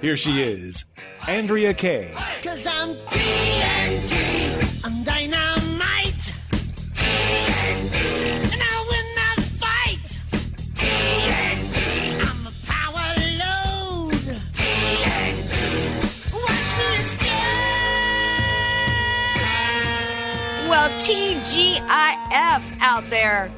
Here she is, Andrea Kaye. Cause I'm TNT. I'm dynamite. TNT. And I'll win that fight. TNT. I'm a power load. TNT. Watch me explode. Well, TGIF out there,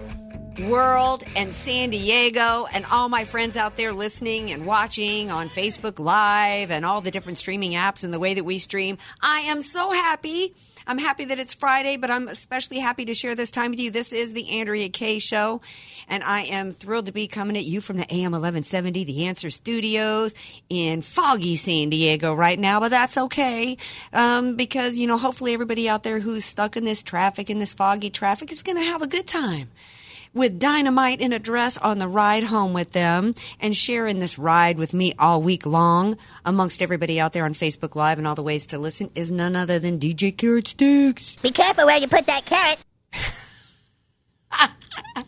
world and San Diego, and all my friends out there listening and watching on Facebook Live and all the different streaming apps and the way that we stream. I am so happy. I'm happy that it's Friday, but I'm especially happy to share this time with you. This is the Andrea Kaye Show, and I am thrilled to be coming at you from the AM 1170 The Answer Studios in foggy San Diego right now, but that's okay um, because, you know, hopefully everybody out there who's stuck in this traffic, in this foggy traffic, is going to have a good time with dynamite in a dress on the ride home with them and sharing this ride with me all week long amongst everybody out there on Facebook Live and all the ways to listen is none other than DJ Carrot Sticks. Be careful where you put that carrot.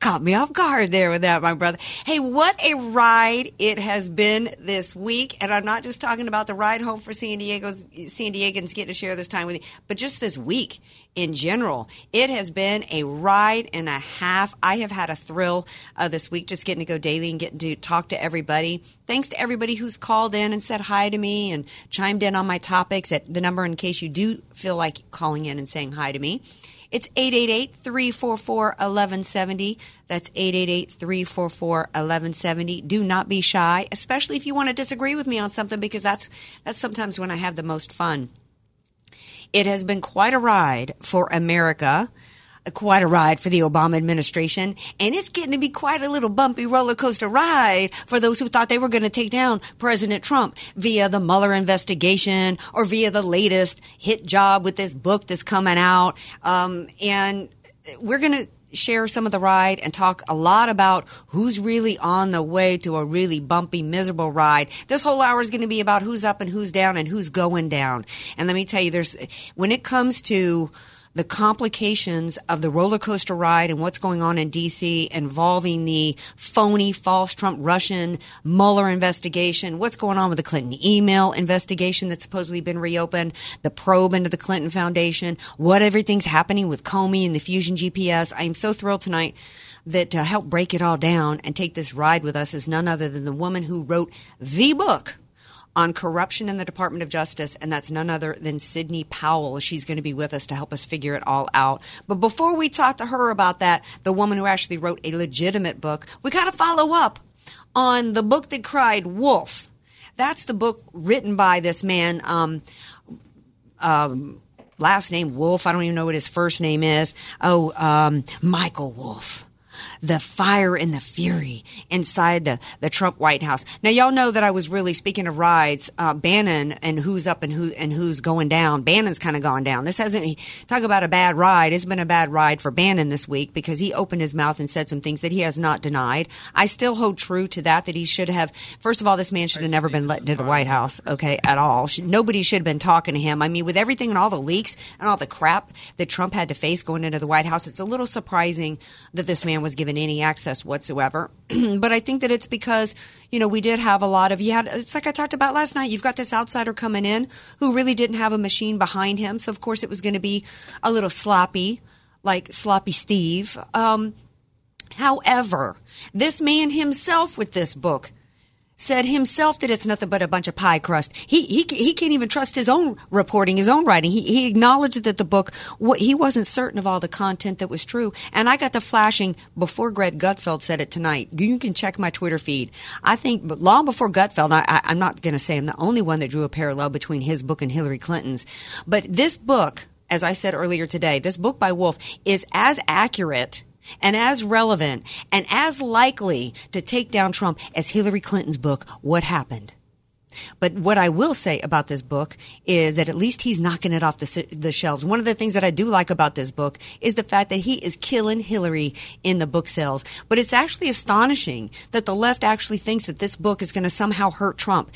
Caught me off guard there with that, my brother. Hey, what a ride it has been this week. And I'm not just talking about the ride home for San Diego's San Diegans getting to share this time with you, but just this week in general. It has been a ride and a half. I have had a thrill uh, this week just getting to go daily and getting to talk to everybody. Thanks to everybody who's called in and said hi to me and chimed in on my topics at the number in case you do feel like calling in and saying hi to me. It's 888-344-1170. That's 888-344-1170. Do not be shy, especially if you want to disagree with me on something because that's that's sometimes when I have the most fun. It has been quite a ride for America, quite a ride for the Obama administration, and it's getting to be quite a little bumpy roller coaster ride for those who thought they were going to take down President Trump via the Mueller investigation or via the latest hit job with this book that's coming out. Um, and we're going to share some of the ride and talk a lot about who's really on the way to a really bumpy, miserable ride. This whole hour is going to be about who's up and who's down and who's going down. And let me tell you, there's, when it comes to, the complications of the roller coaster ride and what's going on in DC involving the phony, false Trump Russian Mueller investigation, what's going on with the Clinton email investigation that's supposedly been reopened, the probe into the Clinton Foundation, what everything's happening with Comey and the Fusion GPS. I am so thrilled tonight that to help break it all down and take this ride with us is none other than the woman who wrote the book on corruption in the Department of Justice, and that's none other than Sidney Powell. She's going to be with us to help us figure it all out. But before we talk to her about that, the woman who actually wrote a legitimate book, we got to follow up on the book that cried wolf. That's the book written by this man. Um, um, last name Wolff. I don't even know what his first name is. Oh, um, Michael Wolff the fire and the fury inside the, the Trump White House. Now, y'all know that I was really speaking of rides, uh, Bannon and who's up and who and who's going down. Bannon's kind of gone down. This hasn't talk about a bad ride. It's been a bad ride for Bannon this week because he opened his mouth and said some things that he has not denied. I still hold true to that. That he should have. First of all, this man should have never been let into the White House. Okay, at all. Nobody should have been talking to him. I mean, with everything and all the leaks and all the crap that Trump had to face going into the White House, it's a little surprising that this man was given any access whatsoever. but I think that it's because, you know, we did have a lot of, you had, it's like I talked about last night, you've got this outsider coming in who really didn't have a machine behind him. So, of course, it was going to be a little sloppy, like sloppy Steve. Um, however, this man himself with this book said himself that it's nothing but a bunch of pie crust. He he he can't even trust his own reporting, his own writing. He he acknowledged that the book he wasn't certain of all the content that was true. And I got to flashing before Greg Gutfeld said it tonight. You can check my Twitter feed. I think long before Gutfeld, I, I'm not going to say I'm the only one that drew a parallel between his book and Hillary Clinton's, but this book. As I said earlier today, this book by Wolff is as accurate and as relevant and as likely to take down Trump as Hillary Clinton's book, What Happened. But what I will say about this book is that at least he's knocking it off the, the shelves. One of the things that I do like about this book is the fact that he is killing Hillary in the book sales. But it's actually astonishing that the left actually thinks that this book is going to somehow hurt Trump.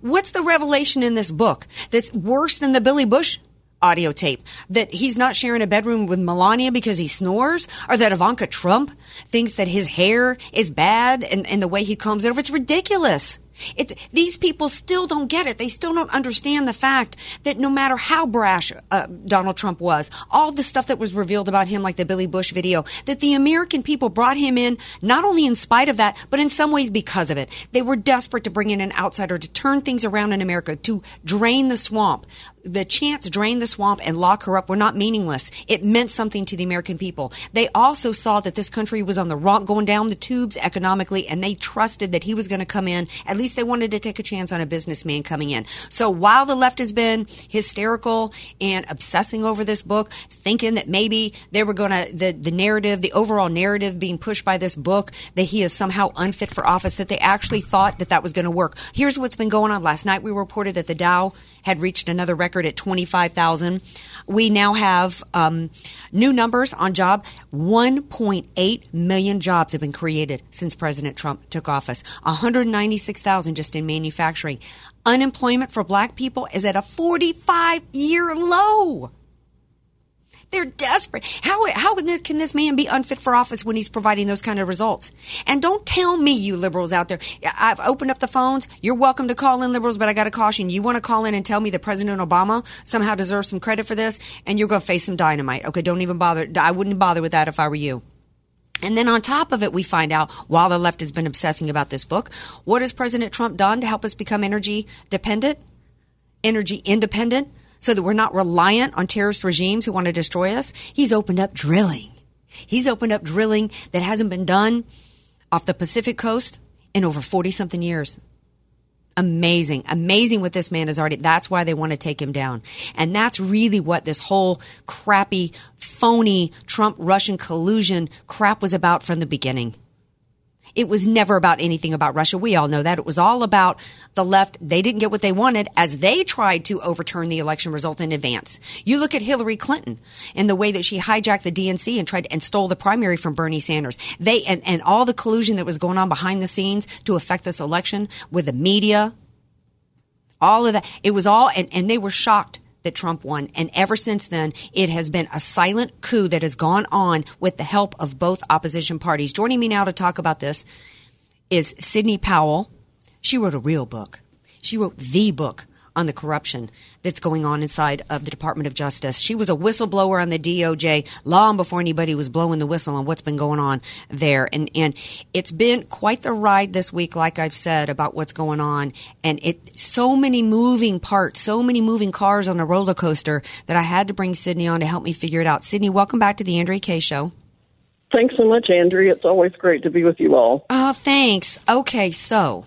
What's the revelation in this book that's worse than the Billy Bush audio tape that he's not sharing a bedroom with Melania because he snores or that Ivanka Trump thinks that his hair is bad and, and the way he combs it over. It's ridiculous. These people still don't get it. They still don't understand the fact that no matter how brash uh, Donald Trump was, all the stuff that was revealed about him, like the Billy Bush video, that the American people brought him in not only in spite of that, but in some ways because of it. They were desperate to bring in an outsider to turn things around in America, to drain the swamp. The chance drain the swamp and lock her up were not meaningless. It meant something to the American people. They also saw that this country was on the wrong, going down the tubes economically, and they trusted that he was going to come in at least least they wanted to take a chance on a businessman coming in. So while the left has been hysterical and obsessing over this book, thinking that maybe they were going to, the, the narrative, the overall narrative being pushed by this book, that he is somehow unfit for office, that they actually thought that that was going to work. Here's what's been going on. Last night we reported that the Dow had reached another record at 25,000. We now have um, new numbers on job. 1.8 million jobs have been created since President Trump took office. 196,000 just in manufacturing. Unemployment for black people is at a 45 year low. They're desperate. How, how can this man be unfit for office when he's providing those kind of results? And don't tell me, you liberals out there, I've opened up the phones. You're welcome to call in, liberals, but I got to caution you. want to call in and tell me that President Obama somehow deserves some credit for this, and you're going to face some dynamite. Okay, don't even bother. I wouldn't bother with that if I were you. And then on top of it, we find out while the left has been obsessing about this book, what has President Trump done to help us become energy dependent, energy independent, so that we're not reliant on terrorist regimes who want to destroy us? He's opened up drilling. He's opened up drilling that hasn't been done off the Pacific coast in over 40 something years amazing, amazing what this man has already. That's why they want to take him down. And that's really what this whole crappy, phony Trump Russian collusion crap was about from the beginning. It was never about anything about Russia. We all know that. It was all about the left. They didn't get what they wanted as they tried to overturn the election result in advance. You look at Hillary Clinton and the way that she hijacked the DNC and tried and stole the primary from Bernie Sanders. They and, and all the collusion that was going on behind the scenes to affect this election with the media. All of that. It was all and, and they were shocked that Trump won. And ever since then, it has been a silent coup that has gone on with the help of both opposition parties. Joining me now to talk about this is Sidney Powell. She wrote a real book. She wrote the book on the corruption that's going on inside of the Department of Justice. She was a whistleblower on the DOJ long before anybody was blowing the whistle on what's been going on there. And, and it's been quite the ride this week, like I've said, about what's going on. And it, so many moving parts, so many moving cars on a roller coaster that I had to bring Sidney on to help me figure it out. Sidney, welcome back to the Andrea Kaye Show. Thanks so much, Andrea. It's always great to be with you all. Oh, thanks. Okay, so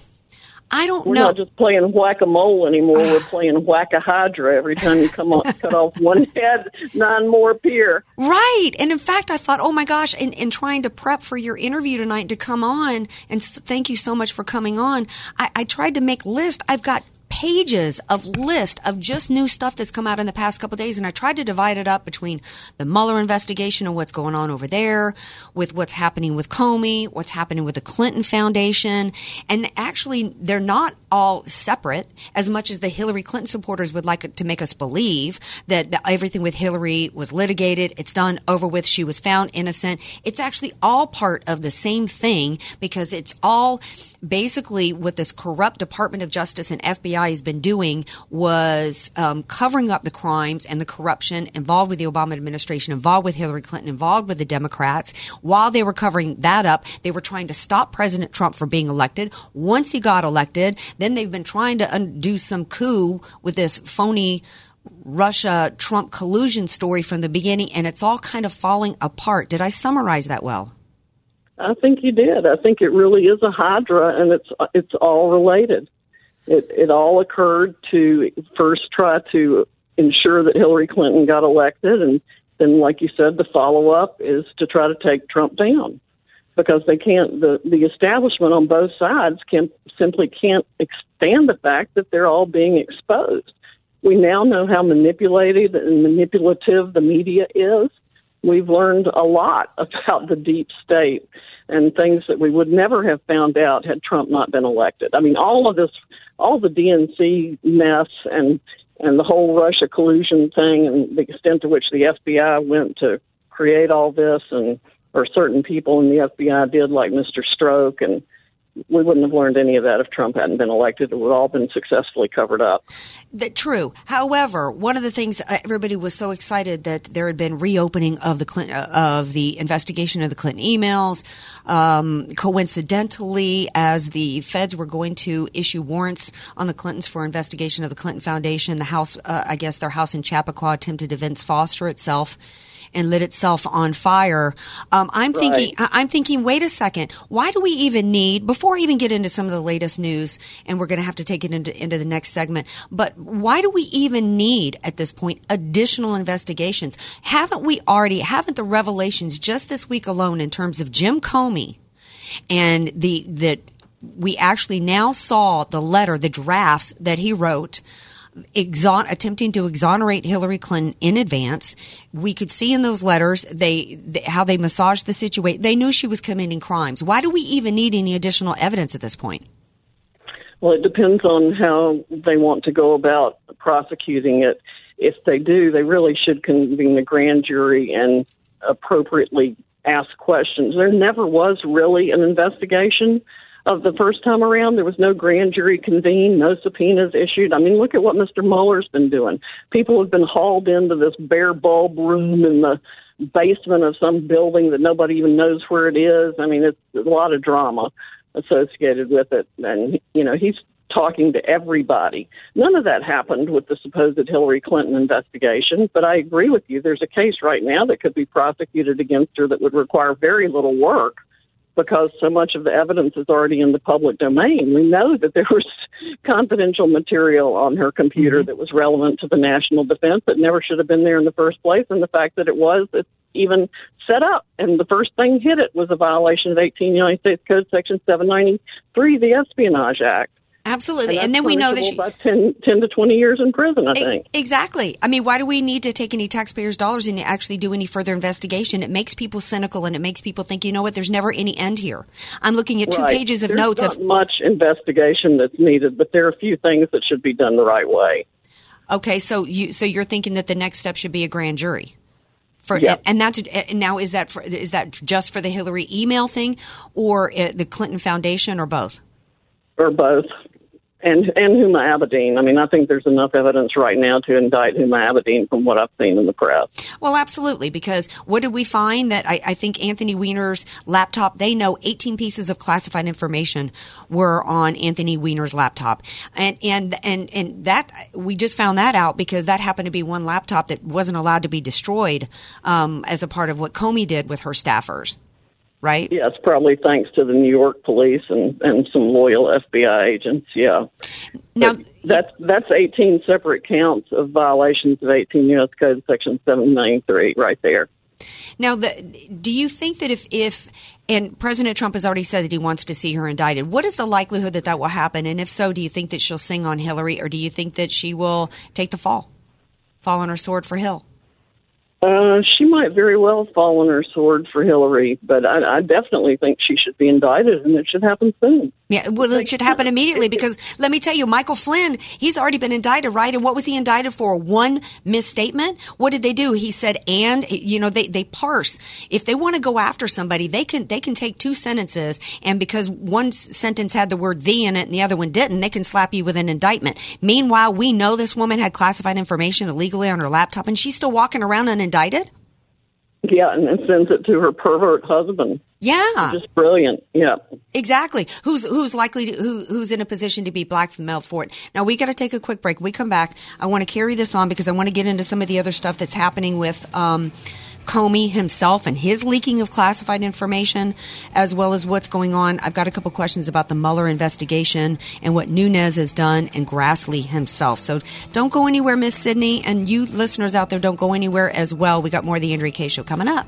I don't know We're not just playing whack a mole anymore. We're playing whack a hydra. Every time you come off, cut off one head, nine more appear. Right. And in fact, I thought, oh my gosh, in, in trying to prep for your interview tonight to come on, and s- thank you so much for coming on, I, I tried to make list. I've got pages of list of just new stuff that's come out in the past couple days and I tried to divide it up between the Mueller investigation and what's going on over there with what's happening with Comey, what's happening with the Clinton Foundation and actually they're not all separate as much as the Hillary Clinton supporters would like to make us believe that, that everything with Hillary was litigated, it's done over with, she was found innocent. It's actually all part of the same thing because it's all basically with this corrupt Department of Justice and FBI FBI has been doing was um, covering up the crimes and the corruption involved with the Obama administration, involved with Hillary Clinton, involved with the Democrats. While they were covering that up, they were trying to stop President Trump from being elected. Once he got elected, then they've been trying to undo some coup with this phony Russia Trump collusion story from the beginning, and it's all kind of falling apart. Did I summarize that well? I think you did. I think it really is a hydra, and it's it's all related. It it all occurred to first try to ensure that Hillary Clinton got elected, and then, like you said, the follow up is to try to take Trump down because they can't. the The establishment on both sides can simply can't stand the fact that they're all being exposed. We now know how manipulated and manipulative the media is. We've learned a lot about the deep state and things that we would never have found out had Trump not been elected. I mean, all of this, all the DNC mess and and the whole Russia collusion thing, and the extent to which the FBI went to create all this, and or certain people in the FBI did, like Mr. Strzok and we wouldn't have learned any of that if Trump hadn't been elected. It would have all been successfully covered up. That true. However, one of the things uh, everybody was so excited that there had been reopening of the Clinton, uh, of the investigation of the Clinton emails. Um, coincidentally, as the feds were going to issue warrants on the Clintons for investigation of the Clinton Foundation, the House, uh, I guess their house in Chappaqua attempted to Vince Foster itself and lit itself on fire. Um, I'm Right. thinking, I'm thinking, wait a second. Why do we even need, before I even get into some of the latest news, and we're going to have to take it into, into the next segment, but why do we even need at this point additional investigations? Haven't we already, haven't the revelations just this week alone in terms of Jim Comey and the, that we actually now saw the letter, the drafts that he wrote exon- attempting to exonerate Hillary Clinton in advance. We could see in those letters they, they how they massaged the situation. They knew she was committing crimes. Why do we even need any additional evidence at this point? Well, it depends on how they want to go about prosecuting it. If they do, they really should convene a grand jury and appropriately ask questions. There never was really an investigation of the first time around. There was no grand jury convened, no subpoenas issued. I mean, look at what Mr. Mueller's been doing. People have been hauled into this bare bulb room in the basement of some building that nobody even knows where it is. I mean, it's a lot of drama associated with it. And, you know, he's talking to everybody. None of that happened with the supposed Hillary Clinton investigation, but I agree with you. There's a case right now that could be prosecuted against her that would require very little work because so much of the evidence is already in the public domain. We know that there was confidential material on her computer mm-hmm. that was relevant to the national defense that never should have been there in the first place, and the fact that it was, it's even set up. And the first thing hit it was a violation of 18 United States Code Section 793, the Espionage Act. Absolutely. that's And, then we know that she, by 10, 10 to 20 years in prison, I think. Exactly. I mean, why do we need to take any taxpayers' dollars and actually do any further investigation? It makes people cynical and it makes people think, you know what, there's never any end here. I'm looking at two Right. pages of There's notes not of, much investigation that's needed, but there are a few things that should be done the right way. okay, so you, so you're thinking that the next step should be a grand jury? For, Yep. and that's now is that for, is that just for the Hillary email thing, or uh, the Clinton Foundation, or both? Or both. And and Huma Abedin. I mean, I think there's enough evidence right now to indict Huma Abedin from what I've seen in the press. Well, absolutely, because what did we find? That I, I think Anthony Weiner's laptop, they know 18 pieces of classified information were on Anthony Weiner's laptop. And, and, and, and that, we just found that out because that happened to be one laptop that wasn't allowed to be destroyed, um, as a part of what Comey did with her staffers. Right? Yes, probably thanks to the New York police and and some loyal FBI agents. Yeah. Now, But that's that's 18 separate counts of violations of 18 U.S. Code Section 793 right there. Now, the, do you think that if, if, and President Trump has already said that he wants to see her indicted, what is the likelihood that that will happen? And if so, do you think that she'll sing on Hillary or do you think that she will take the fall, fall on her sword for Hill? Uh, she might very well fall on her sword for Hillary, but I, I definitely think she should be indicted, and it should happen soon. Yeah, well, it should happen immediately because let me tell you, Michael Flynn, he's already been indicted, right? And what was he indicted for? One misstatement? What did they do? He said, and, you know, they, they parse. If they want to go after somebody, they can, they can take two sentences and because one sentence had the word the in it and the other one didn't, they can slap you with an indictment. Meanwhile, we know this woman had classified information illegally on her laptop and she's still walking around unindicted? Yeah, and then sends it to her pervert husband. Yeah. Just brilliant. Yeah. Exactly. Who's who's likely to, who who's in a position to be blackmailed for it? Now we got to take a quick break. We come back. I want to carry this on because I want to get into some of the other stuff that's happening with um, Comey himself and his leaking of classified information, as well as what's going on. I've got a couple questions about the Mueller investigation and what Nunes has done and Grassley himself. So don't go anywhere, Miss Sidney, and you listeners out there, don't go anywhere as well. We got more of the Andrea Kaye Show coming up.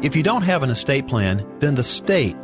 If you don't have an estate plan, then the state,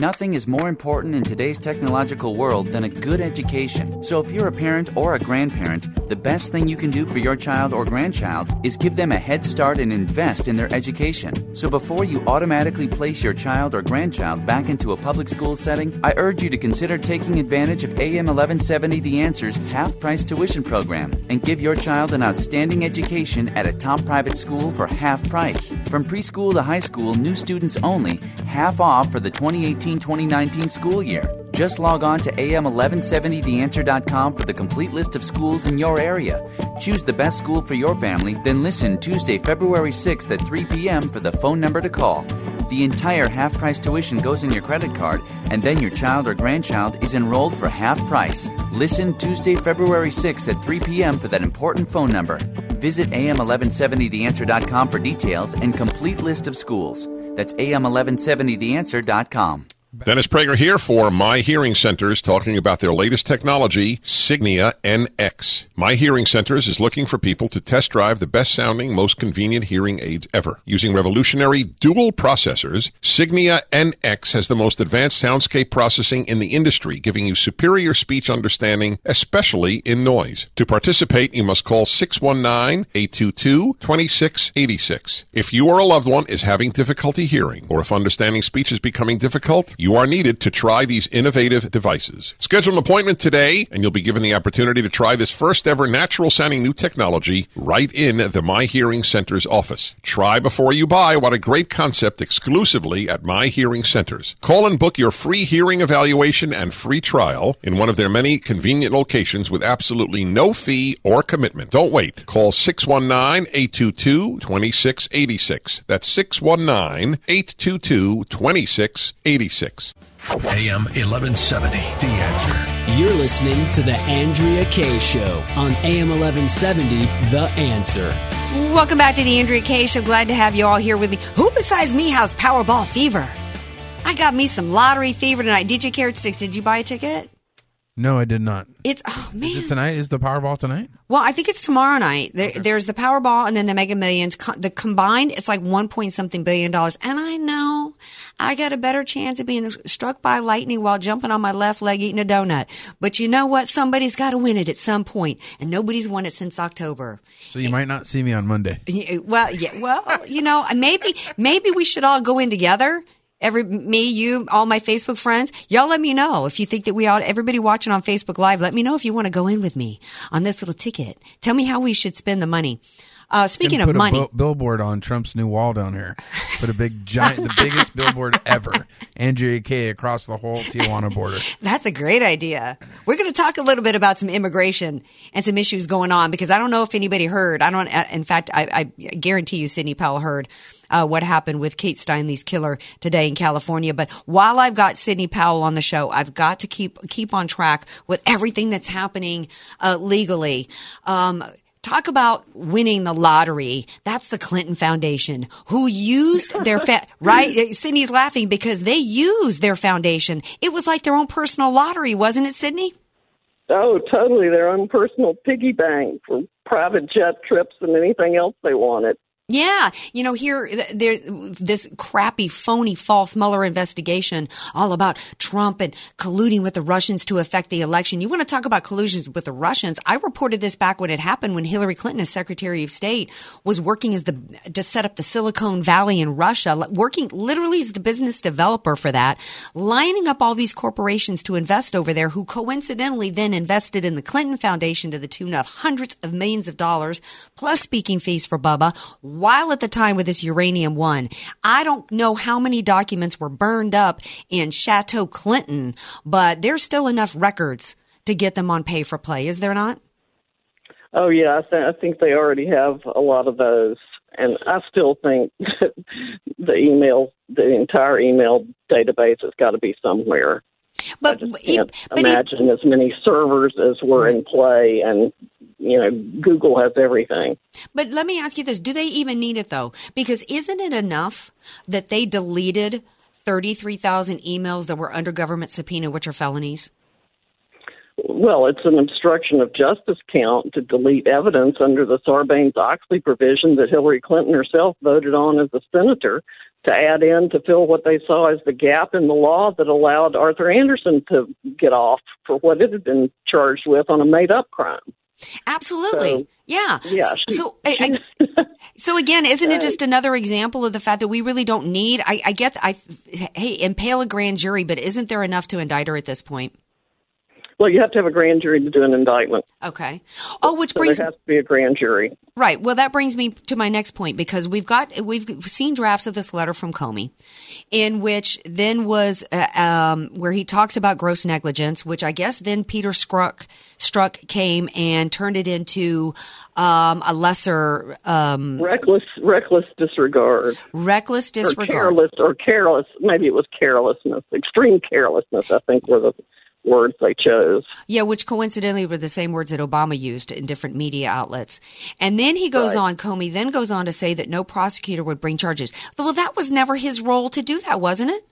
Nothing is more important in today's technological world than a good education. So if you're a parent or a grandparent, the best thing you can do for your child or grandchild is give them a head start and invest in their education. So before you automatically place your child or grandchild back into a public school setting, I urge you to consider taking advantage of AM 1170 The Answer's half price tuition program and give your child an outstanding education at a top private school for half price. From preschool to high school, new students only, half off for the 2018 2019 school year. Just log on to am1170theanswer.com for the complete list of schools in your area. Choose the best school for your family, then listen Tuesday, February 6th at 3 p.m. for the phone number to call. The entire half price tuition goes in your credit card, and then your child or grandchild is enrolled for half price. Listen Tuesday, February 6th at 3 p.m. for that important phone number. Visit am1170theanswer.com for details and complete list of schools. That's am1170theanswer.com. Dennis Prager here for My Hearing Centers talking about their latest technology, Signia NX. My Hearing Centers is looking for people to test drive the best sounding, most convenient hearing aids ever. Using revolutionary dual processors, Signia NX has the most advanced soundscape processing in the industry, giving you superior speech understanding, especially in noise. To participate, you must call 619-822-2686. If you or a loved one is having difficulty hearing, or if understanding speech is becoming difficult, You are needed to try these innovative devices. Schedule an appointment today, and you'll be given the opportunity to try this first ever natural sounding new technology right in the My Hearing Center's office. Try before you buy. What a great concept exclusively at My Hearing Centers. Call and book your free hearing evaluation and free trial in one of their many convenient locations with absolutely no fee or commitment. Don't wait. Call 619 822 2686. That's 619 822 2686. AM 1170. The answer. You're listening to The Andrea Kaye Show on AM 1170, The Answer. Welcome back to the Andrea Kaye Show. Glad to have you all here with me. Who besides me has Powerball fever? I got me some lottery fever tonight. DJ Carrot Sticks, did you buy a ticket? No, I did not. It's oh man. Is it tonight? Is the Powerball tonight? Well, I think it's tomorrow night. There, There's the Powerball and then the Mega Millions. The combined, it's like one point something billion dollars. And I know I got a better chance of being struck by lightning while jumping on my left leg eating a donut. But you know what? Somebody's got to win it at some point, and nobody's won it since October. So you might not see me on Monday. Well, yeah, well, you know, maybe maybe we should all go in together. Every me, you, all my Facebook friends, y'all let me know if you think that we ought. Everybody watching on Facebook Live, let me know if you want to go in with me on this little ticket. Tell me how we should spend the money. Uh, speaking And of money, a bill- billboard on Trump's new wall down here. Put a big giant, the biggest billboard ever. Andrea Kaye across the whole Tijuana border. That's a great idea. We're going to talk a little bit about some immigration and some issues going on because I don't know if anybody heard. I don't. In fact, I, I guarantee you, Sidney Powell heard uh, what happened with Kate Steinle's killer today in California. But while I've got Sidney Powell on the show, I've got to keep keep on track with everything that's happening uh, legally. Um, Talk about winning the lottery. That's the Clinton Foundation who used their fa- right. Sidney's laughing because they used their foundation. It was like their own personal lottery, wasn't it, Sidney? Oh, totally. Their own personal piggy bank for private jet trips and anything else they wanted. Yeah, you know, here there's this crappy, phony, false Mueller investigation all about Trump and colluding with the Russians to affect the election. You want to talk about collusions with the Russians? I reported this back when it happened when Hillary Clinton, as Secretary of State, was working as the to set up the Silicon Valley in Russia, working literally as the business developer for that, lining up all these corporations to invest over there, who coincidentally then invested in the Clinton Foundation to the tune of hundreds of millions of dollars, plus speaking fees for Bubba while at the time with this uranium one. I don't know how many documents were burned up in Chateau Clinton, but there's still enough records to get them on pay for play, is there not? Oh yeah, I, th- I think they already have a lot of those, and I still think the email, the entire email database, has got to be somewhere. But I just can't imagine as many servers as were in play, and you know, Google has everything. But let me ask you this: Do they even need it though? Because isn't it enough that they deleted thirty-three thousand emails that were under government subpoena, which are felonies? Well, it's an obstruction of justice count to delete evidence under the Sarbanes Oxley provision that Hillary Clinton herself voted on as a senator to add in to fill what they saw as the gap in the law that allowed Arthur Andersen to get off for what it had been charged with on a made up crime. Absolutely, So, yeah. yeah, she- So, I, I, so again, isn't it just another example of the fact that we really don't need? I, I get, I hey, impale a grand jury, but isn't there enough to indict her at this point? Well, you have to have a grand jury to do an indictment. Okay. Oh, which So brings there has to be a grand jury. Right. Well, that brings me to my next point because we've got we've seen drafts of this letter from Comey, in which then was uh, um, where he talks about gross negligence, which I guess then Peter Strzok Strzok came and turned it into um, a lesser um, Reckless, reckless disregard. reckless Or disregard. careless, or careless. Maybe it was carelessness. Extreme carelessness, I think, were the words they chose. Yeah, which coincidentally were the same words that Obama used in different media outlets. And then he goes Right. on, Comey then goes on to say that no prosecutor would bring charges. Well, that was never his role to do that, wasn't it?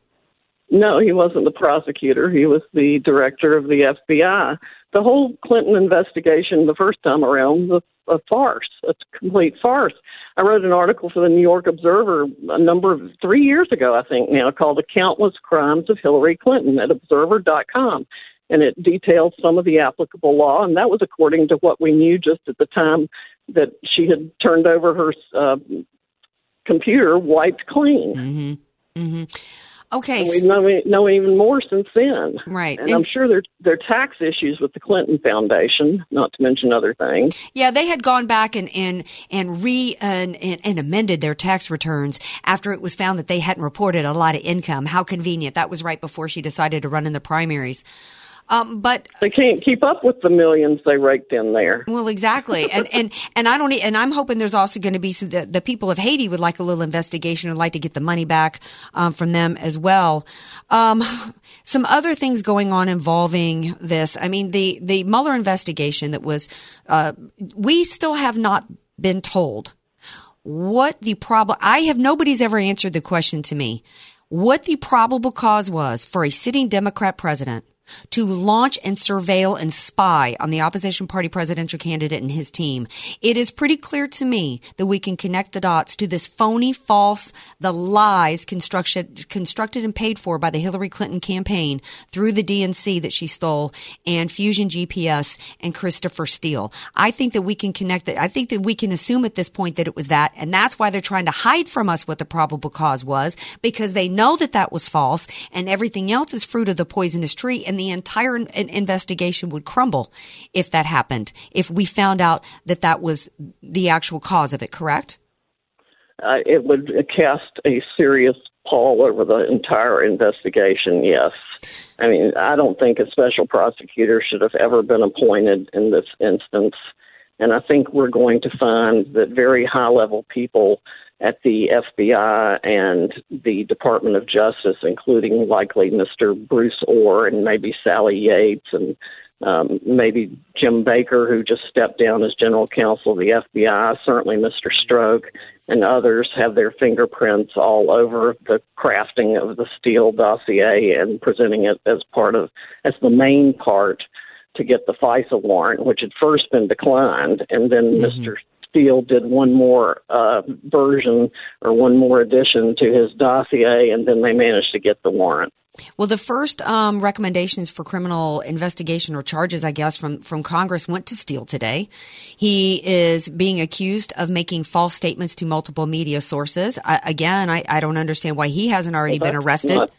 No, he wasn't the prosecutor. He was the director of the FBI. The whole Clinton investigation the first time around was a, farce, a complete farce. I wrote an article for the New York Observer a number of three years ago, I think now, called "The Countless Crimes of Hillary Clinton" at Observer.com, and it details some of the applicable law, and that was according to what we knew just at the time that she had turned over her uh, computer wiped clean. Mm-hmm. Mm-hmm. Okay. And we know, know even more since then. Right. And, I'm sure there there are tax issues with the Clinton Foundation, not to mention other things. Yeah, they had gone back and and and re and, and, and amended their tax returns after it was found that they hadn't reported a lot of income. How convenient! That was right before she decided to run in the primaries. Um, but They can't keep up with the millions they raked in there. Well, exactly, and and and I don't, and I'm hoping there's also going to be some, the, the people of Haiti would like a little investigation, would like to get the money back um, from them as well. Um, some other things going on involving this. I mean, the the Mueller investigation that was, uh, we still have not been told what the problem. I have nobody's ever answered the question to me. What the probable cause was for a sitting Democrat president to launch and surveil and spy on the opposition party presidential candidate and his team. It is pretty clear to me that we can connect the dots to this phony, false, the lies constructed, constructed and paid for by the Hillary Clinton campaign through the DNC that she stole and Fusion GPS and Christopher Steele. I think that we can connect that. I think that we can assume at this point that it was that. And that's why they're trying to hide from us what the probable cause was because they know that that was false and everything else is fruit of the poisonous tree and the entire in- investigation would crumble if that happened. If we found out that that was the actual cause of it, correct? Uh, it would cast a serious pall over the entire investigation. Yes, I mean I don't think a special prosecutor should have ever been appointed in this instance, and I think we're going to find that very high level people at the FBI and the Department of Justice, including likely Mr. Bruce Ohr and maybe Sally Yates and um, maybe Jim Baker, who just stepped down as general counsel of the FBI, certainly Mr. Strzok, and others have their fingerprints all over the crafting of the Steele dossier and presenting it as part of, as the main part to get the FISA warrant, which had first been declined, and then Mr. Steele did one more uh, version or one more addition to his dossier, and then they managed to get the warrant. Well, the first um, recommendations for criminal investigation or charges, I guess, from, from Congress went to Steele today. He is being accused of making false statements to multiple media sources. I, again, I, I don't understand why he hasn't already been arrested. not-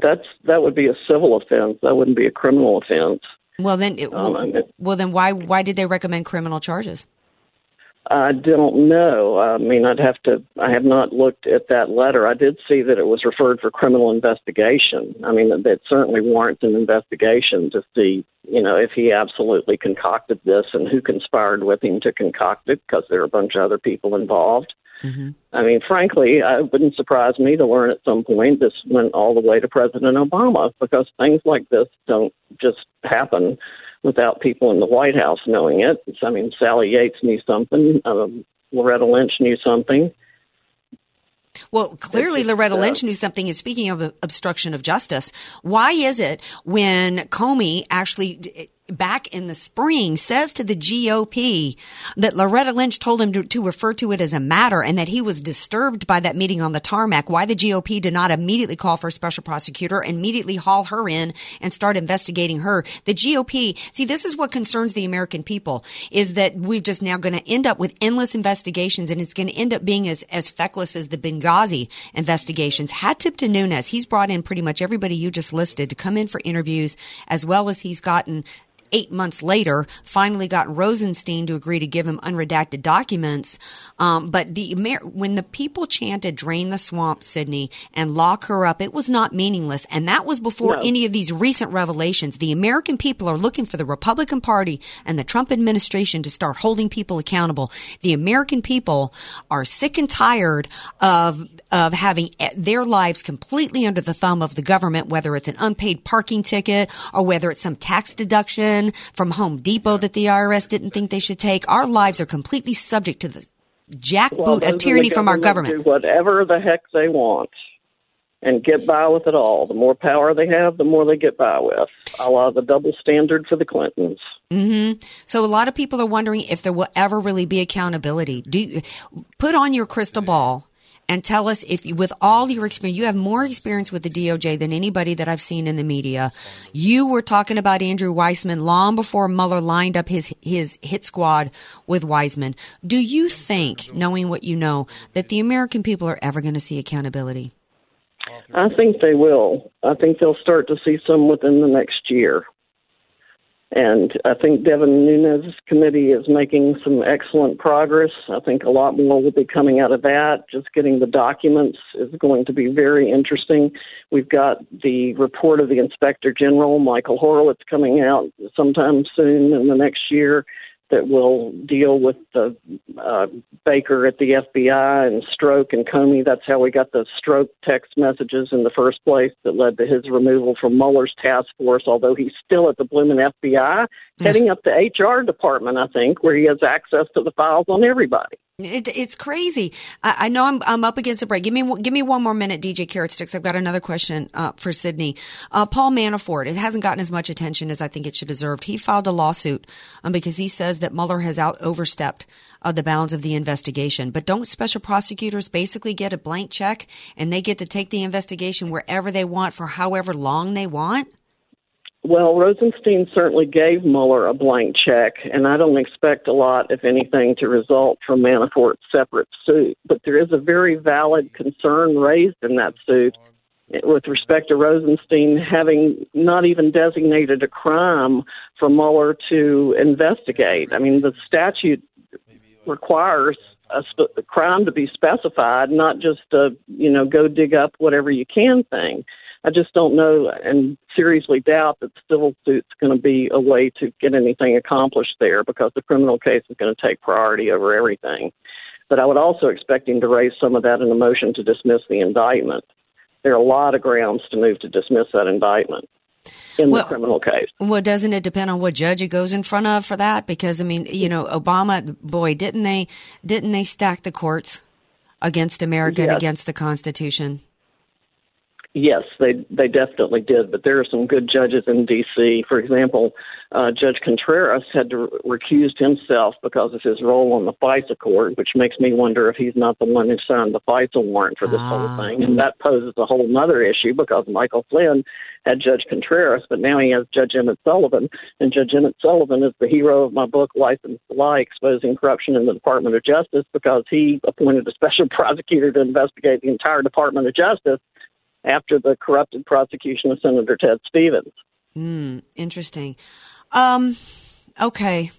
that's that would be a civil offense. That wouldn't be a criminal offense. well, then, it, Um, well, then, why why did they recommend criminal charges? I don't know. I mean, I'd have to. I have not looked at that letter. I did see that it was referred for criminal investigation. I mean, that, certainly warrants an investigation to see, you know, if he absolutely concocted this and who conspired with him to concoct it, because there are a bunch of other people involved. Mm-hmm. I mean, frankly, it wouldn't surprise me to learn at some point this went all the way to President Obama because things like this don't just happen without people in the White House knowing it. I mean, Sally Yates knew something, um, Loretta Lynch knew something. Well, clearly Loretta Lynch knew something. And speaking of obstruction of justice, why is it when Comey actually back in the spring says to the GOP that Loretta Lynch told him to, to refer to it as a matter and that he was disturbed by that meeting on the tarmac, why the GOP did not immediately call for a special prosecutor, immediately haul her in and start investigating her. The GOP, see, this is what concerns the American people is that we're just now going to end up with endless investigations and it's going to end up being as, as feckless as the Benghazi investigations. Hat tip to Nunes. He's brought in pretty much everybody you just listed to come in for interviews as well as he's gotten eight months later, finally got Rosenstein to agree to give him unredacted documents. Um, but the Amer- when the people chanted "Drain the swamp, Sidney" and lock her up, it was not meaningless, and that was before No. any of these recent revelations. The American people are looking for the Republican Party and the Trump administration to start holding people accountable. The American people are sick and tired of of having their lives completely under the thumb of the government, whether it's an unpaid parking ticket or whether it's some tax deduction from Home Depot that the IRS didn't think they should take. Our lives are completely subject to the jackboot Well, of tyranny from our government. Do whatever the heck they want and get by with it all. The more power they have, the more they get by with. A la the double standard for the Clintons. Mm-hmm. So a lot of people are wondering if there will ever really be accountability. Do you, put on your crystal ball and tell us if you, with all your experience, you have more experience with the DOJ than anybody that I've seen in the media. You were talking about Andrew Weissmann long before Mueller lined up his his hit squad with Weissmann. Do you think, knowing what you know, that the American people are ever going to see accountability? I think they will. I think they'll start to see some within the next year. And I think Devin Nunes' committee is making some excellent progress. I think a lot more will be coming out of that. Just getting the documents is going to be very interesting. We've got the report of the Inspector General, Michael Horowitz, coming out sometime soon in the next year that will deal with the uh, Baker at the FBI and Strzok and Comey. That's how we got the Strzok text messages in the first place that led to his removal from Mueller's task force, although he's still at the blooming FBI, heading up the HR department, I think, where he has access to the files on everybody. It, it's crazy. I, I know I'm, I'm up against a break. Give me give me one more minute, DJ Carrot Sticks. I've got another question uh, for Sidney. Uh, Paul Manafort. It hasn't gotten as much attention as I think it should deserve. He filed a lawsuit um, because he says that Mueller has out overstepped uh, the bounds of the investigation. But don't special prosecutors basically get a blank check and they get to take the investigation wherever they want for however long they want? Well, Rosenstein certainly gave Mueller a blank check, and I don't expect a lot, if anything, to result from Manafort's separate suit. But there is a very valid concern raised in that suit with respect to Rosenstein having not even designated a crime for Mueller to investigate. I mean, the statute requires a, sp- crime to be specified, not just a you know go dig up whatever you can thing. I just don't know and seriously doubt that civil suit's going to be a way to get anything accomplished there because the criminal case is going to take priority over everything. But I would also expect him to raise some of that in a motion to dismiss the indictment. There are a lot of grounds to move to dismiss that indictment in Well- the criminal case. Well, doesn't it depend on what judge it goes in front of for that? Because I mean, you know, Obama, boy, didn't they, didn't they stack the courts against America and against the Constitution? Yes, they they definitely did, but there are some good judges in D.C. For example, uh, Judge Contreras had to re- recuse himself because of his role on the FISA court, which makes me wonder if he's not the one who signed the FISA warrant for this whole thing, and that poses a whole other issue because Michael Flynn had Judge Contreras, but now he has Judge Emmett Sullivan, and Judge Emmett Sullivan is the hero of my book, License to Lie: Exposing Corruption in the Department of Justice, because he appointed a special prosecutor to investigate the entire Department of Justice after the corrupted prosecution of Senator Ted Stevens. Hmm, interesting. Um, okay.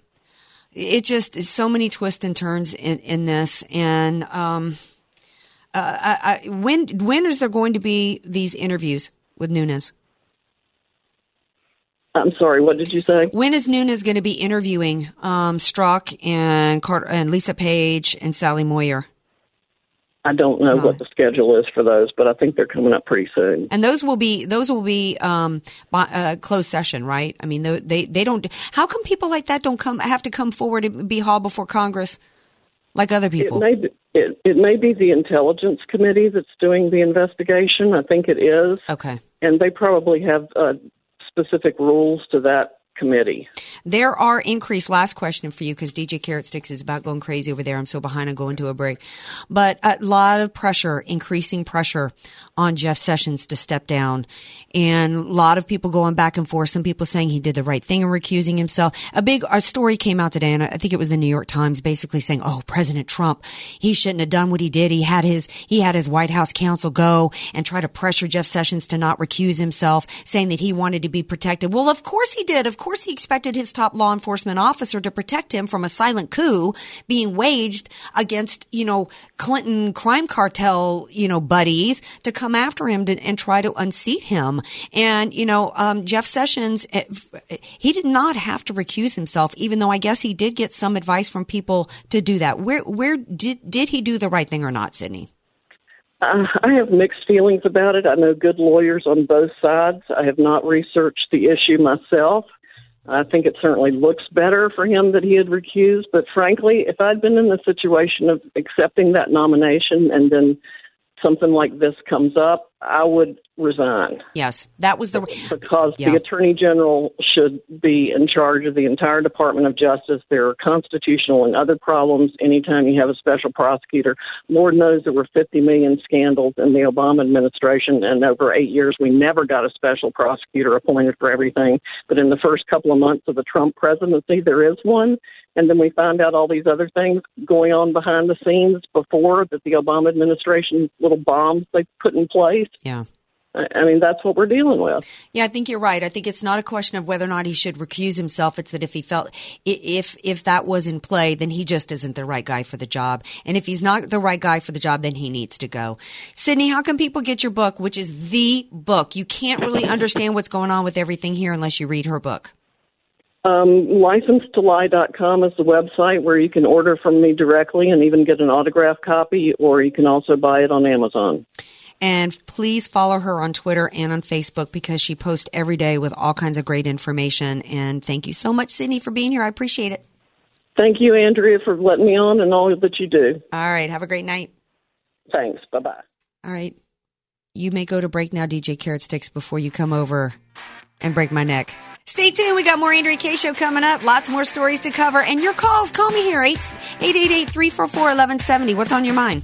It just is so many twists and turns in, in this, and um, uh, I, I, when when is there going to be these interviews with Nunes? I'm sorry, what did you say? When is Nunes going to be interviewing um, Strzok and Carter and Lisa Page and Sally Moyer? I don't know what the schedule is for those, but I think they're coming up pretty soon. And those will be those will be um, by, uh, closed session, right? I mean, they, they they don't. How come people like that don't come have to come forward and be hauled before Congress like other people? It may be, it, it may be the Intelligence Committee that's doing the investigation. I think it is. Okay. And they probably have uh, specific rules to that committee. There are increased. Last question for you because DJ Carrot Sticks is about going crazy over there. I'm so behind on going to a break, but a lot of pressure, increasing pressure on Jeff Sessions to step down, and a lot of people going back and forth. Some people saying he did the right thing and recusing himself. A big a story came out today, and I think it was the New York Times, basically saying, "Oh, President Trump, he shouldn't have done what he did. He had his he had his White House counsel go and try to pressure Jeff Sessions to not recuse himself, saying that he wanted to be protected. Well, of course he did. Of course he expected his top law enforcement officer to protect him from a silent coup being waged against, you know, Clinton crime cartel, you know, buddies to come after him to, and try to unseat him. And, you know, um, Jeff Sessions, eh, he did not have to recuse himself, even though I guess he did get some advice from people to do that. Where, where did, did he do the right thing or not, Sidney? Uh, I have mixed feelings about it. I know good lawyers on both sides. I have not researched the issue myself. I think it certainly looks better for him that he had recused, but frankly, if I'd been in the situation of accepting that nomination and then something like this comes up, I would resign Yes, that was the because Yeah. the attorney general should be in charge of the entire Department of Justice. There are constitutional and other problems anytime you have a special prosecutor. Lord knows there were 50 million scandals in the Obama administration, and over eight years, we never got a special prosecutor appointed for everything. But in the first couple of months of the Trump presidency, there is one. And then we find out all these other things going on behind the scenes before that the Obama administration little bombs they put in place. Yeah. I mean, that's what we're dealing with. Yeah, I think you're right. I think it's not a question of whether or not he should recuse himself. It's that if he felt if if that was in play, then he just isn't the right guy for the job. And if he's not the right guy for the job, then he needs to go. Sidney, how can people get your book, which is the book? You can't really understand what's going on with everything here unless you read her book. Um, license2lie.com is the website where you can order from me directly and even get an autograph copy, or you can also buy it on Amazon. And please follow her on Twitter and on Facebook because she posts every day with all kinds of great information. And thank you so much, Sidney, for being here. I appreciate it. Thank you, Andrea, for letting me on and all that you do. All right. Have a great night. Thanks. Bye bye. All right. You may go to break now, DJ Carrot Sticks, before you come over and break my neck. Stay tuned. We got more Andrea Kaye Show coming up. Lots more stories to cover. And your calls. Call me here. 888 344 1170. What's on your mind?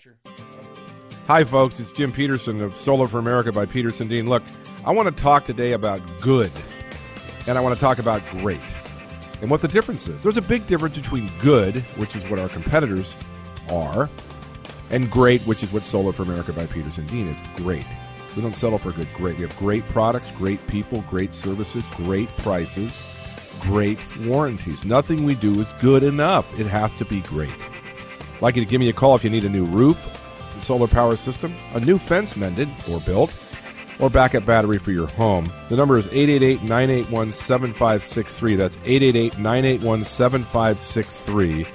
Hi, folks. It's Jim Peterson of Solar for America by Peterson Dean. Look, I want to talk today about good, and I want to talk about great, and what the difference is. There's a big difference between good, which is what our competitors are, and great, which is what Solar for America by Peterson Dean is. Great. We don't settle for good. Great. We have great products, great people, great services, great prices, great warranties. Nothing we do is good enough. It has to be great. Like you to give me a call if you need a new roof, solar power system, a new fence mended or built, or backup battery for your home. The number is 888 981 7563. That's 888 981 7563.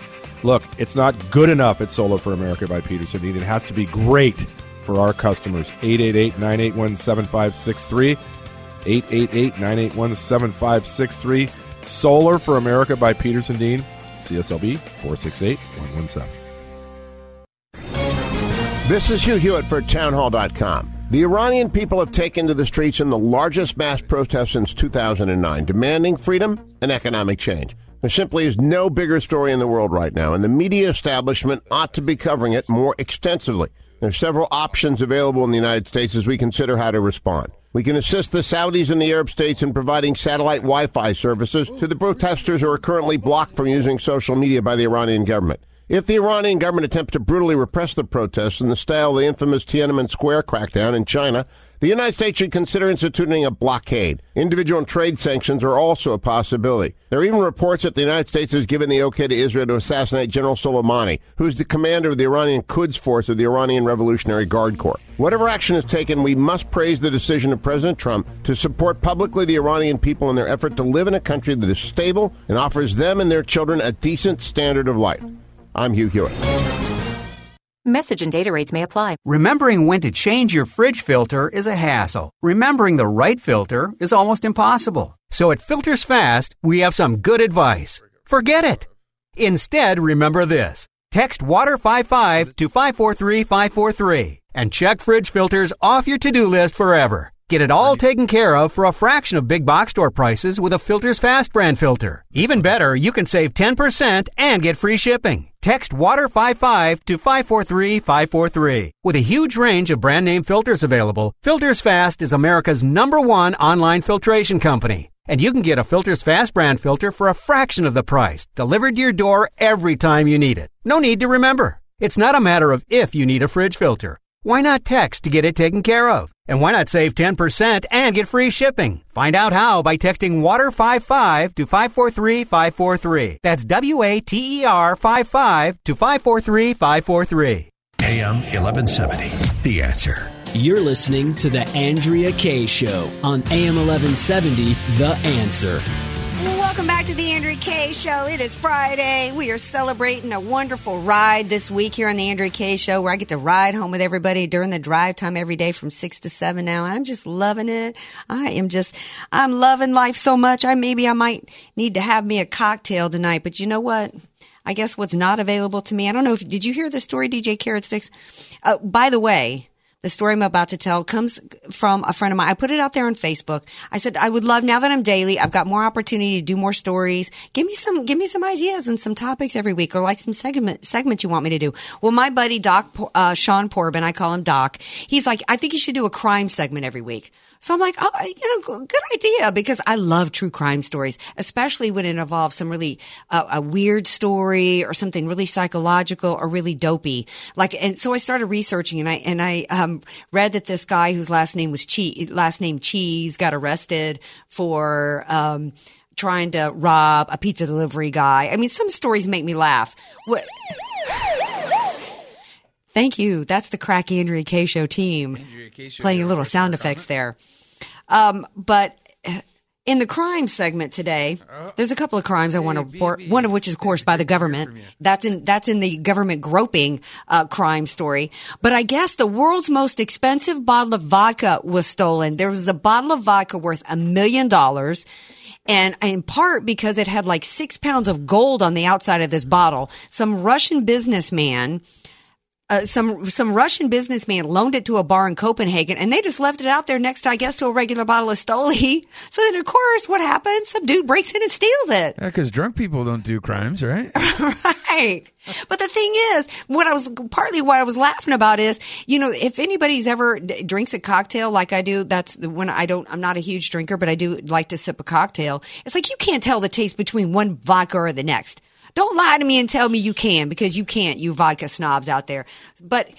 Look, it's not good enough at Solar for America by Peterson Dean. It has to be great for our customers. 888 981 7563. 888 981 7563. Solar for America by Peterson Dean. CSLB 468 117. This is Hugh Hewitt for townhall.com. The Iranian people have taken to the streets in the largest mass protest since 2009, demanding freedom and economic change. There simply is no bigger story in the world right now, and the media establishment ought to be covering it more extensively. There are several options available in the United States as we consider how to respond. We can assist the Saudis and the Arab states in providing satellite Wi Fi services to the protesters who are currently blocked from using social media by the Iranian government. If the Iranian government attempts to brutally repress the protests in the style of the infamous Tiananmen Square crackdown in China, the United States should consider instituting a blockade. Individual and trade sanctions are also a possibility. There are even reports that the United States has given the okay to Israel to assassinate General Soleimani, who is the commander of the Iranian Quds Force of the Iranian Revolutionary Guard Corps. Whatever action is taken, we must praise the decision of President Trump to support publicly the Iranian people in their effort to live in a country that is stable and offers them and their children a decent standard of life. I'm Hugh Hewitt. Message and data rates may apply. Remembering when to change your fridge filter is a hassle. Remembering the right filter is almost impossible. So at Filters Fast, we have some good advice. Forget it. Instead, remember this. Text WATER55 to 543543 and check fridge filters off your to-do list forever. Get it all taken care of for a fraction of big box store prices with a Filters Fast brand filter. Even better, you can save 10% and get free shipping. Text WATER55 to 543543. With a huge range of brand name filters available, Filters Fast is America's number one online filtration company. And you can get a Filters Fast brand filter for a fraction of the price, delivered to your door every time you need it. No need to remember. It's not a matter of if you need a fridge filter. Why not text to get it taken care of? And why not save 10% and get free shipping? Find out how by texting WATER55 to 543543. That's W A T E R 55 to 543543. AM 1170. The answer. You're listening to The Andrea Kaye Show on AM 1170, The Answer. Welcome back to the Andrea Kaye Show. It is Friday. We are celebrating a wonderful ride this week here on the Andrea Kaye Show, where I get to ride home with everybody during the drive time every day from six to seven. Now, I'm just loving it. I am just, I'm loving life so much. I maybe I might need to have me a cocktail tonight, but you know what? I guess what's not available to me. I don't know if did you hear the story, DJ Carrot Sticks? Uh, by the way, the story I'm about to tell comes from a friend of mine. I put it out there on Facebook. I said, I would love now that I'm daily, I've got more opportunity to do more stories. Give me some, give me some ideas and some topics every week or like some segment, segments you want me to do. Well, my buddy Doc, uh, Sean Porbin, I call him Doc. He's like, I think you should do a crime segment every week. So I'm like, oh, you know, good idea because I love true crime stories, especially when it involves some really uh, a weird story or something really psychological or really dopey. Like, and so I started researching and I and I um, read that this guy whose last name was Cheese, last name Cheese, got arrested for. Um, trying to rob a pizza delivery guy. I mean, some stories make me laugh. What? Thank you. That's the Crack Andrea Kaye Show team playing a little sound effects there. Um, but in the crime segment today, there's a couple of crimes I want to report. One of which is, of course, by the government. That's in that's in the government groping uh, crime story. But I guess the world's most expensive bottle of vodka was stolen. There was a bottle of vodka worth a million dollars. And in part because it had like six pounds of gold on the outside of this bottle, some Russian businessman uh, some some Russian businessman loaned it to a bar in Copenhagen, and they just left it out there next, I guess, to a regular bottle of Stoli. So then, of course, what happens? Some dude breaks in and steals it. Yeah, because drunk people don't do crimes, right? right. But the thing is, what I was partly what I was laughing about is, you know, if anybody's ever d- drinks a cocktail like I do, that's when I don't. I'm not a huge drinker, but I do like to sip a cocktail. It's like you can't tell the taste between one vodka or the next. Don't lie to me and tell me you can because you can't, you vodka snobs out there. But,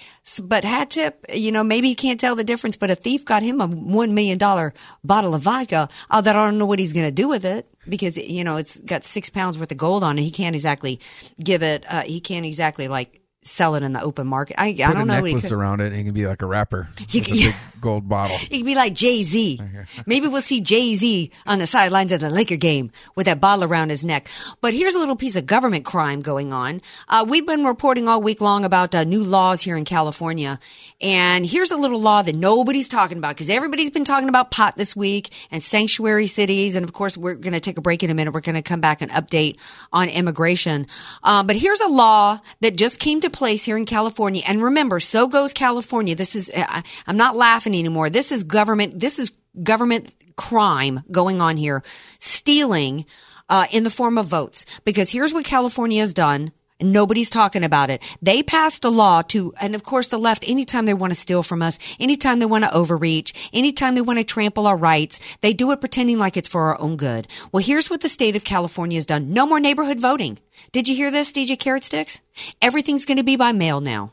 but hat tip, you know, maybe you can't tell the difference, but a thief got him a $1 million bottle of vodka uh, that I don't know what he's going to do with it because, you know, it's got six pounds worth of gold on it. He can't exactly give it, uh, he can't exactly like sell it in the open market. I, I don't a know what he necklace could. around it, and it can be like a rapper You with can- a big gold bottle. He could be like Jay Z. Maybe we'll see Jay Z on the sidelines of the Laker game with that bottle around his neck. But here's a little piece of government crime going on. Uh, we've been reporting all week long about uh, new laws here in California. And here's a little law that nobody's talking about because everybody's been talking about pot this week and sanctuary cities. And of course, we're going to take a break in a minute. We're going to come back and update on immigration. Um, but here's a law that just came to place here in California. And remember, so goes California. This is, I, I'm not laughing anymore. This is government, this is government crime going on here, stealing uh, in the form of votes. Because here's what California has done. Nobody's talking about it. They passed a law to, and of course the left, anytime they want to steal from us, anytime they want to overreach, anytime they want to trample our rights, they do it pretending like it's for our own good. Well, here's what the state of California has done. No more neighborhood voting. Did you hear this, DJ Carrot Sticks? Everything's going to be by mail now.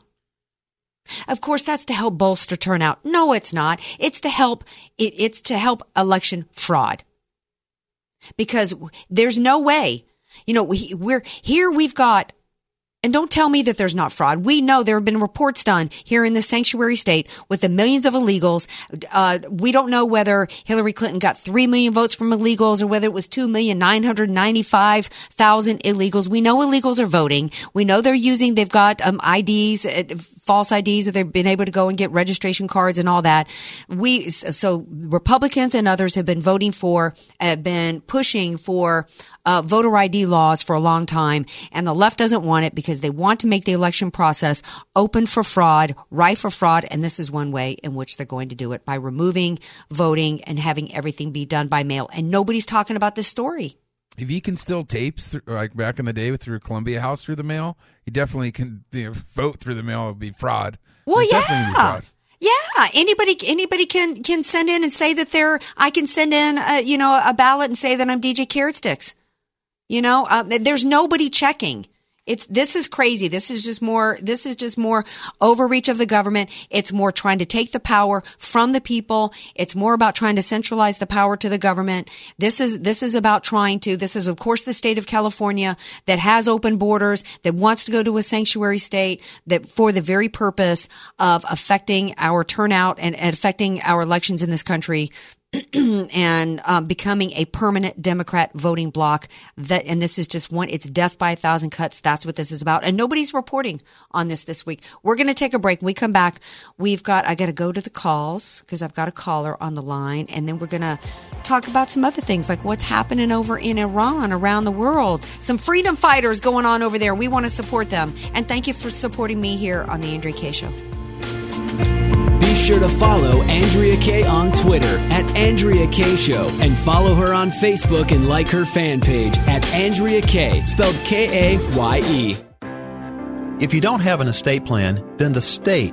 Of course, that's to help bolster turnout. No, it's not. It's to help, it, it's to help election fraud. Because there's no way, you know, we, we're here, we've got and don't tell me that there's not fraud. We know there have been reports done here in the sanctuary state with the millions of illegals. Uh, we don't know whether Hillary Clinton got 3 million votes from illegals or whether it was 2,995,000 illegals. We know illegals are voting. We know they're using, they've got um, IDs, uh, false IDs, that they've been able to go and get registration cards and all that. We, so Republicans and others have been voting for, have been pushing for uh, voter ID laws for a long time, and the left doesn't want it because they want to make the election process open for fraud, rife for fraud, and this is one way in which they're going to do it by removing voting and having everything be done by mail. And nobody's talking about this story. If you can still tapes through, like back in the day through Columbia House through the mail, you definitely can you know, vote through the mail. It would be fraud. Well, It's definitely be yeah. fraud. Yeah, anybody anybody can can send in and say that they're. I can send in, a, you know, a ballot and say that I'm DJ Carrot Sticks. You know, uh, there's nobody checking. It's this is crazy. This is just more. This is just more overreach of the government. It's more trying to take the power from the people. It's more about trying to centralize the power to the government. This is this is about trying to. This is of course the state of California that has open borders that wants to go to a sanctuary state that for the very purpose of affecting our turnout and, and affecting our elections in this country and um, becoming a permanent Democrat voting bloc. That and this is just one. It's death by a thousand cuts. That's what this is about. And nobody's reporting on this this week. We're going to take a break. When we come back, we've got. I got to go to the calls because I've got a caller on the line, and then we're going to talk about some other things like what's happening over in Iran, around the world. Some freedom fighters going on over there. We want to support them. And thank you for supporting me here on the Andrea Kaye Show. Be sure to follow Andrea Kaye on Twitter at Andrea Kaye Show and follow her on Facebook and like her fan page at Andrea Kaye, spelled K A Y E. If you don't have an estate plan, then the state,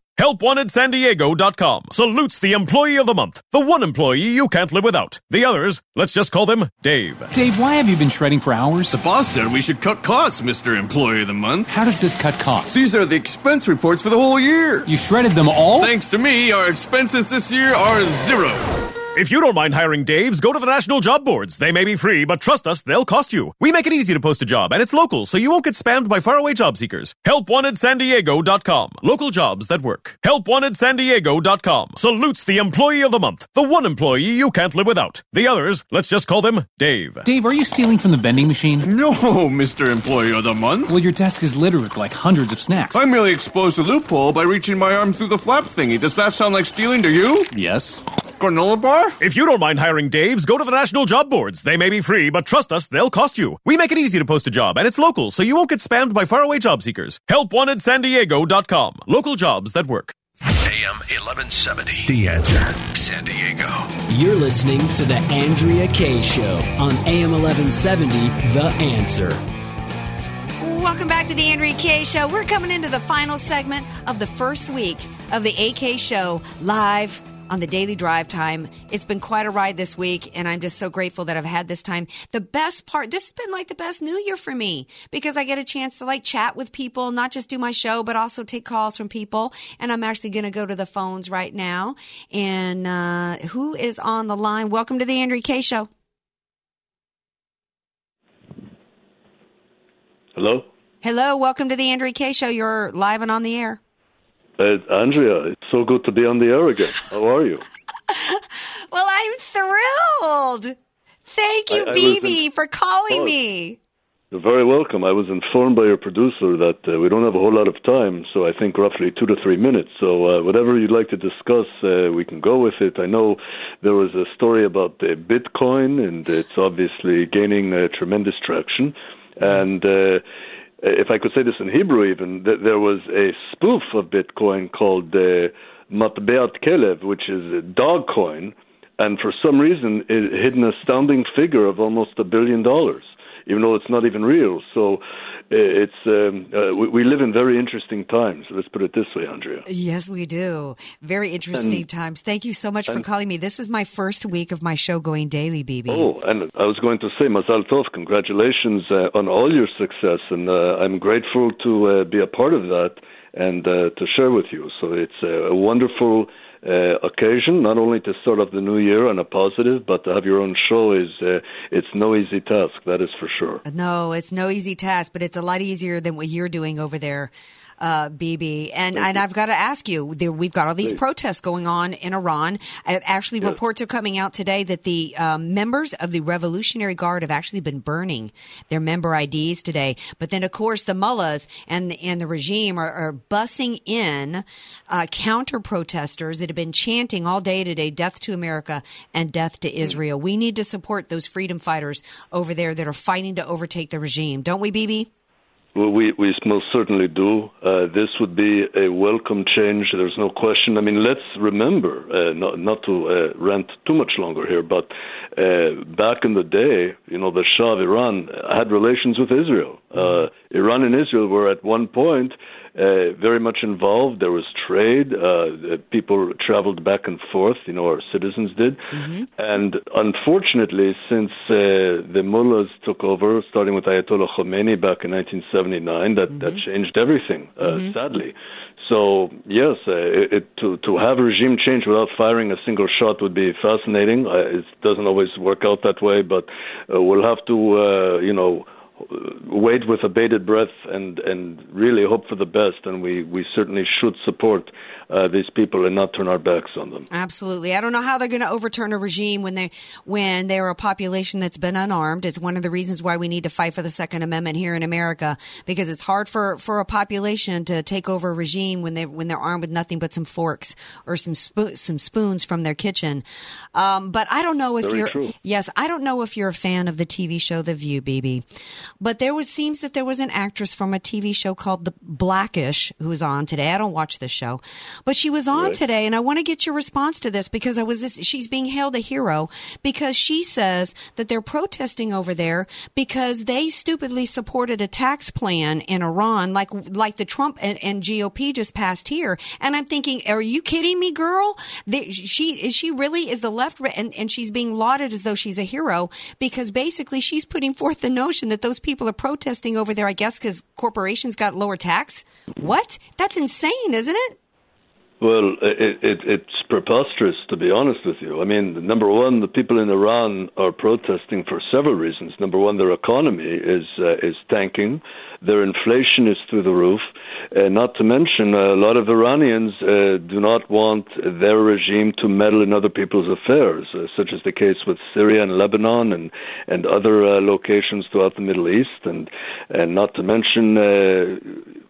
HelpWantedSanDiego.com salutes the employee of the month, the one employee you can't live without. The others, let's just call them Dave. Dave, why have you been shredding for hours? The boss said we should cut costs, Mr. Employee of the Month. How does this cut costs? These are the expense reports for the whole year. You shredded them all? Thanks to me, our expenses this year are zero. If you don't mind hiring Daves, go to the national job boards. They may be free, but trust us, they'll cost you. We make it easy to post a job, and it's local, so you won't get spammed by faraway job seekers. HelpWantedSanDiego.com. Local jobs that work. HelpWantedSanDiego.com. Salutes the employee of the month, the one employee you can't live without. The others, let's just call them Dave. Dave, are you stealing from the vending machine? No, Mr. Employee of the Month. Well, your desk is littered with like hundreds of snacks. I merely exposed a loophole by reaching my arm through the flap thingy. Does that sound like stealing to you? Yes. Granola bar? If you don't mind hiring Daves, go to the national job boards. They may be free, but trust us, they'll cost you. We make it easy to post a job, and it's local, so you won't get spammed by faraway job seekers. HelpWantedSanDiego.com. Local jobs that work. AM 1170. The answer. San Diego. You're listening to The Andrea Kaye Show on AM 1170, The Answer. Welcome back to the Andrea Kaye Show. We're coming into the final segment of the first week of the AK Show live on the daily drive time. It's been quite a ride this week, and I'm just so grateful that I've had this time. The best part, this has been like the best new year for me because I get a chance to like chat with people, not just do my show, but also take calls from people. And I'm actually going to go to the phones right now. And uh, who is on the line? Welcome to the Andrea Kaye Show. Hello? Hello, welcome to the Andrea Kaye Show. You're live and on the air. Uh, Andrea, it's so good to be on the air again. How are you? Well, I'm thrilled. Thank you, I- I BB, in- for calling Oh. me. You're very welcome. I was informed by your producer that uh, we don't have a whole lot of time, so I think roughly two to three minutes. So uh, whatever you'd like to discuss, uh, we can go with it. I know there was a story about uh, Bitcoin, and it's obviously gaining uh, tremendous traction. And uh, if I could say this in Hebrew, even th- there was a spoof of Bitcoin called uh, Matbeat Kelev, which is a dog coin, and for some reason it hid an astounding figure of almost a billion dollars. Even though it's not even real. So uh, it's um, uh, we, we live in very interesting times. Let's put it this way, Andrea. Yes, we do. Very interesting And- times. Thank you so much for calling me. This is my first week of my show going daily, BB. Oh, and I was going to say, Mazal Tov, congratulations uh, on all your success, and uh, I'm grateful to uh, be a part of that and uh, to share with you. So it's uh, a wonderful uh, occasion, not only to start off the new year on a positive, but to have your own show is uh, it's no easy task. That is for sure. No, it's no easy task, but it's a lot easier than what you're doing over there, uh, BB. And and I've got to ask you, there, we've got all these Please. protests going on in Iran. Uh, actually, Yes. reports are coming out today that the um, members of the Revolutionary Guard have actually been burning their member IDs today. But then, of course, the mullahs and the, and the regime are, are bussing in uh, counter protesters that have been chanting all day today, "Death to America" and "Death to Israel." We need to support those freedom fighters over there that are fighting to overtake the regime, don't we, BB? Well, we, we most certainly do. Uh, this would be a welcome change. There's no question. I mean, let's remember, uh, not, not to uh, rant too much longer here, but uh, back in the day, you know, the Shah of Iran had relations with Israel. Uh, Iran and Israel were at one point uh, very much involved. There was trade. Uh, people traveled back and forth. You know, our citizens did. And unfortunately, since uh, the mullahs took over, starting with Ayatollah Khomeini back in 1979, that that changed everything. Uh, Sadly. So yes, uh, it, it, to to have regime change without firing a single shot would be fascinating. It doesn't always work out that way, but uh, we'll have to, uh, you know, wait with a bated breath and and really hope for the best. And we we certainly should support uh, these people and not turn our backs on them. Absolutely. I don't know how they're going to overturn a regime when they when they're a population that's been unarmed. It's one of the reasons why we need to fight for the Second Amendment here in America because it's hard for, for a population to take over a regime when they when they're armed with nothing but some forks or some spo- some spoons from their kitchen. Um, but I don't know if Very you're true. yes, I don't know if you're a fan of the TV show The View, BB. But there was seems that there was an actress from a TV show called The Blackish who was on today. I don't watch this show, but she was on Right. today, and I want to get your response to this because I was this, she's being hailed a hero because she says that they're protesting over there because they stupidly supported a tax plan in Iran like like the Trump and, and GOP just passed here, and I'm thinking, are you kidding me, girl? They, she is she really is the left, and and she's being lauded as though she's a hero because basically she's putting forth the notion that those people are protesting over there, I guess, because corporations got lower tax. Mm-hmm. What? That's insane, isn't it? Well, it, it, it's preposterous, to be honest with you. I mean, number one, the people in Iran are protesting for several reasons. Number one, their economy is uh, is tanking, their inflation is through the roof. Uh, not to mention, a lot of Iranians uh, do not want their regime to meddle in other people's affairs, uh, such as the case with Syria and Lebanon and and other uh, locations throughout the Middle East, and and not to mention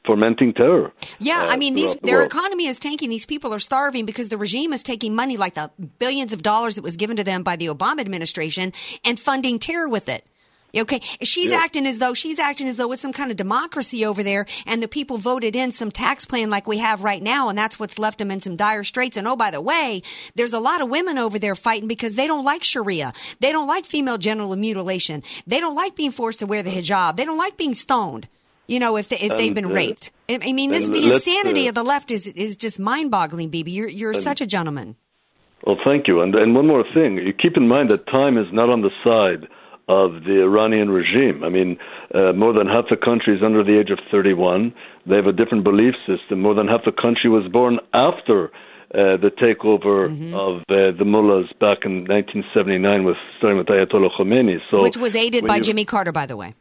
fomenting terror. Yeah, I uh, mean, these the their world. economy is tanking. These people are starving because the regime is taking money like the billions of dollars that was given to them by the Obama administration and funding terror with it. Okay, she's Yeah. acting as though she's acting as though it's some kind of democracy over there, and the people voted in some tax plan like we have right now, and that's what's left them in some dire straits. And oh, by the way, there's a lot of women over there fighting because they don't like Sharia, they don't like female genital mutilation, they don't like being forced to wear the hijab, they don't like being stoned. You know, if they, if they've been uh, raped. I mean, this the insanity uh, of the left is is just mind-boggling, BB. You're you're such a gentleman. Well, thank you. And, and one more thing. You keep in mind that time is not on the side of the Iranian regime. I mean, uh, more than half the country is under the age of 31. They have a different belief system. More than half the country was born after uh, the takeover Mm-hmm. of uh, the mullahs back in 1979, with starting with Ayatollah Khomeini. So, Which was aided by you- Jimmy Carter, by the way.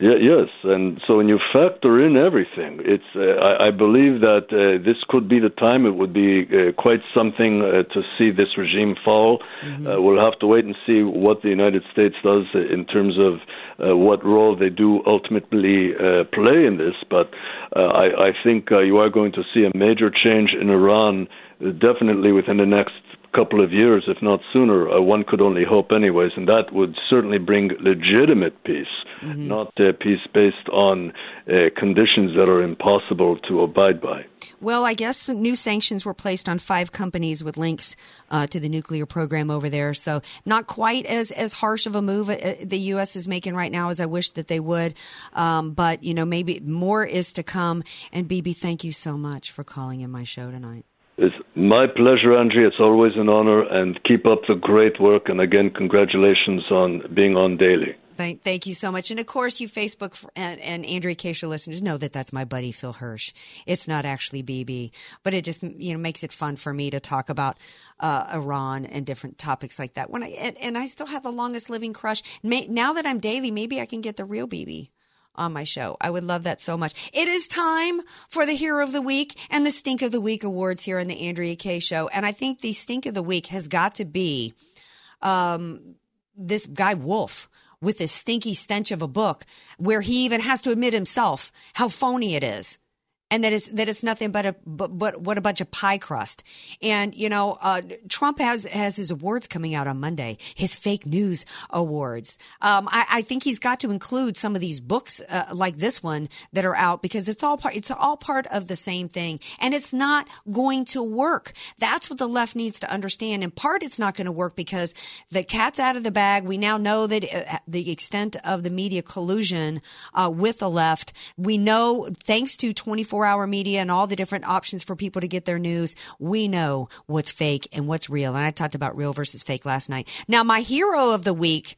Yeah, yes, and so when you factor in everything, it's uh, I, I believe that uh, this could be the time. It would be uh, quite something uh, to see this regime fall. Uh, we'll have to wait and see what the United States does in terms of uh, what role they do ultimately uh, play in this. But uh, I, I think uh, you are going to see a major change in Iran, definitely within the next couple of years, if not sooner. Uh, one could only hope, anyways, and that would certainly bring legitimate peace, not uh, peace based on uh, conditions that are impossible to abide by. Well, I guess new sanctions were placed on five companies with links uh, to the nuclear program over there. So not quite as, as harsh of a move uh, the U.S. is making right now as I wish that they would. Um, but, you know, maybe more is to come. And BB, thank you so much for calling in my show tonight. My pleasure, Angie. It's always an honor, and keep up the great work. And again, congratulations on being on daily. Thank, thank you so much. And of course, you Facebook and, and Andrea Kaye Show listeners know that that's my buddy Phil Hirsch. It's not actually BB, but it just you know makes it fun for me to talk about uh, Iran and different topics like that. When I and, and I still have the longest living crush. May, now that I'm daily, maybe I can get the real BB on my show. I would love that so much. It is time for the Hero of the Week and the Stink of the Week awards here on the Andrea Kaye Show. And I think the Stink of the Week has got to be um, this guy Wolff with this stinky stench of a book, where he even has to admit himself how phony it is. And that is that it's nothing but a but, but what a bunch of pie crust. And you know, uh, Trump has has his awards coming out on Monday. His fake news awards. Um, I, I think he's got to include some of these books uh, like this one that are out because it's all part it's all part of the same thing, and it's not going to work. That's what the left needs to understand. In part, it's not going to work because the cat's out of the bag. We now know that uh, the extent of the media collusion uh, with the left. We know, thanks to 24 hour media and all the different options for people to get their news, we know what's fake and what's real. And I talked about real versus fake last night. Now, my hero of the week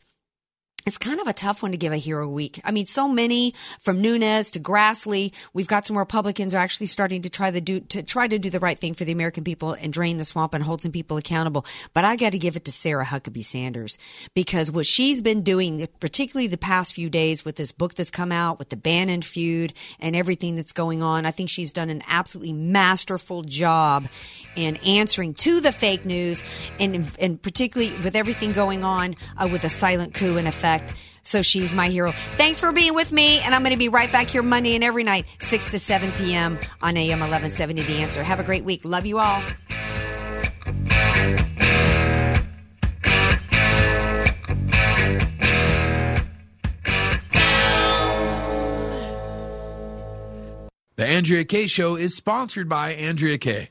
it's kind of a tough one to give a hero week. I mean, so many from Nunes to Grassley. We've got some Republicans are actually starting to try to do to try to do the right thing for the American people and drain the swamp and hold some people accountable. But I got to give it to Sarah Huckabee Sanders because what she's been doing, particularly the past few days with this book that's come out, with the Bannon feud and everything that's going on, I think she's done an absolutely masterful job in answering to the fake news and and particularly with everything going on uh, with a silent coup in effect. So she's my hero. Thanks for being with me, and I'm going to be right back here Monday and every night, 6 to 7 p.m. on AM 1170 The Answer. Have a great week. Love you all. The Andrea Kaye Show is sponsored by Andrea Kaye.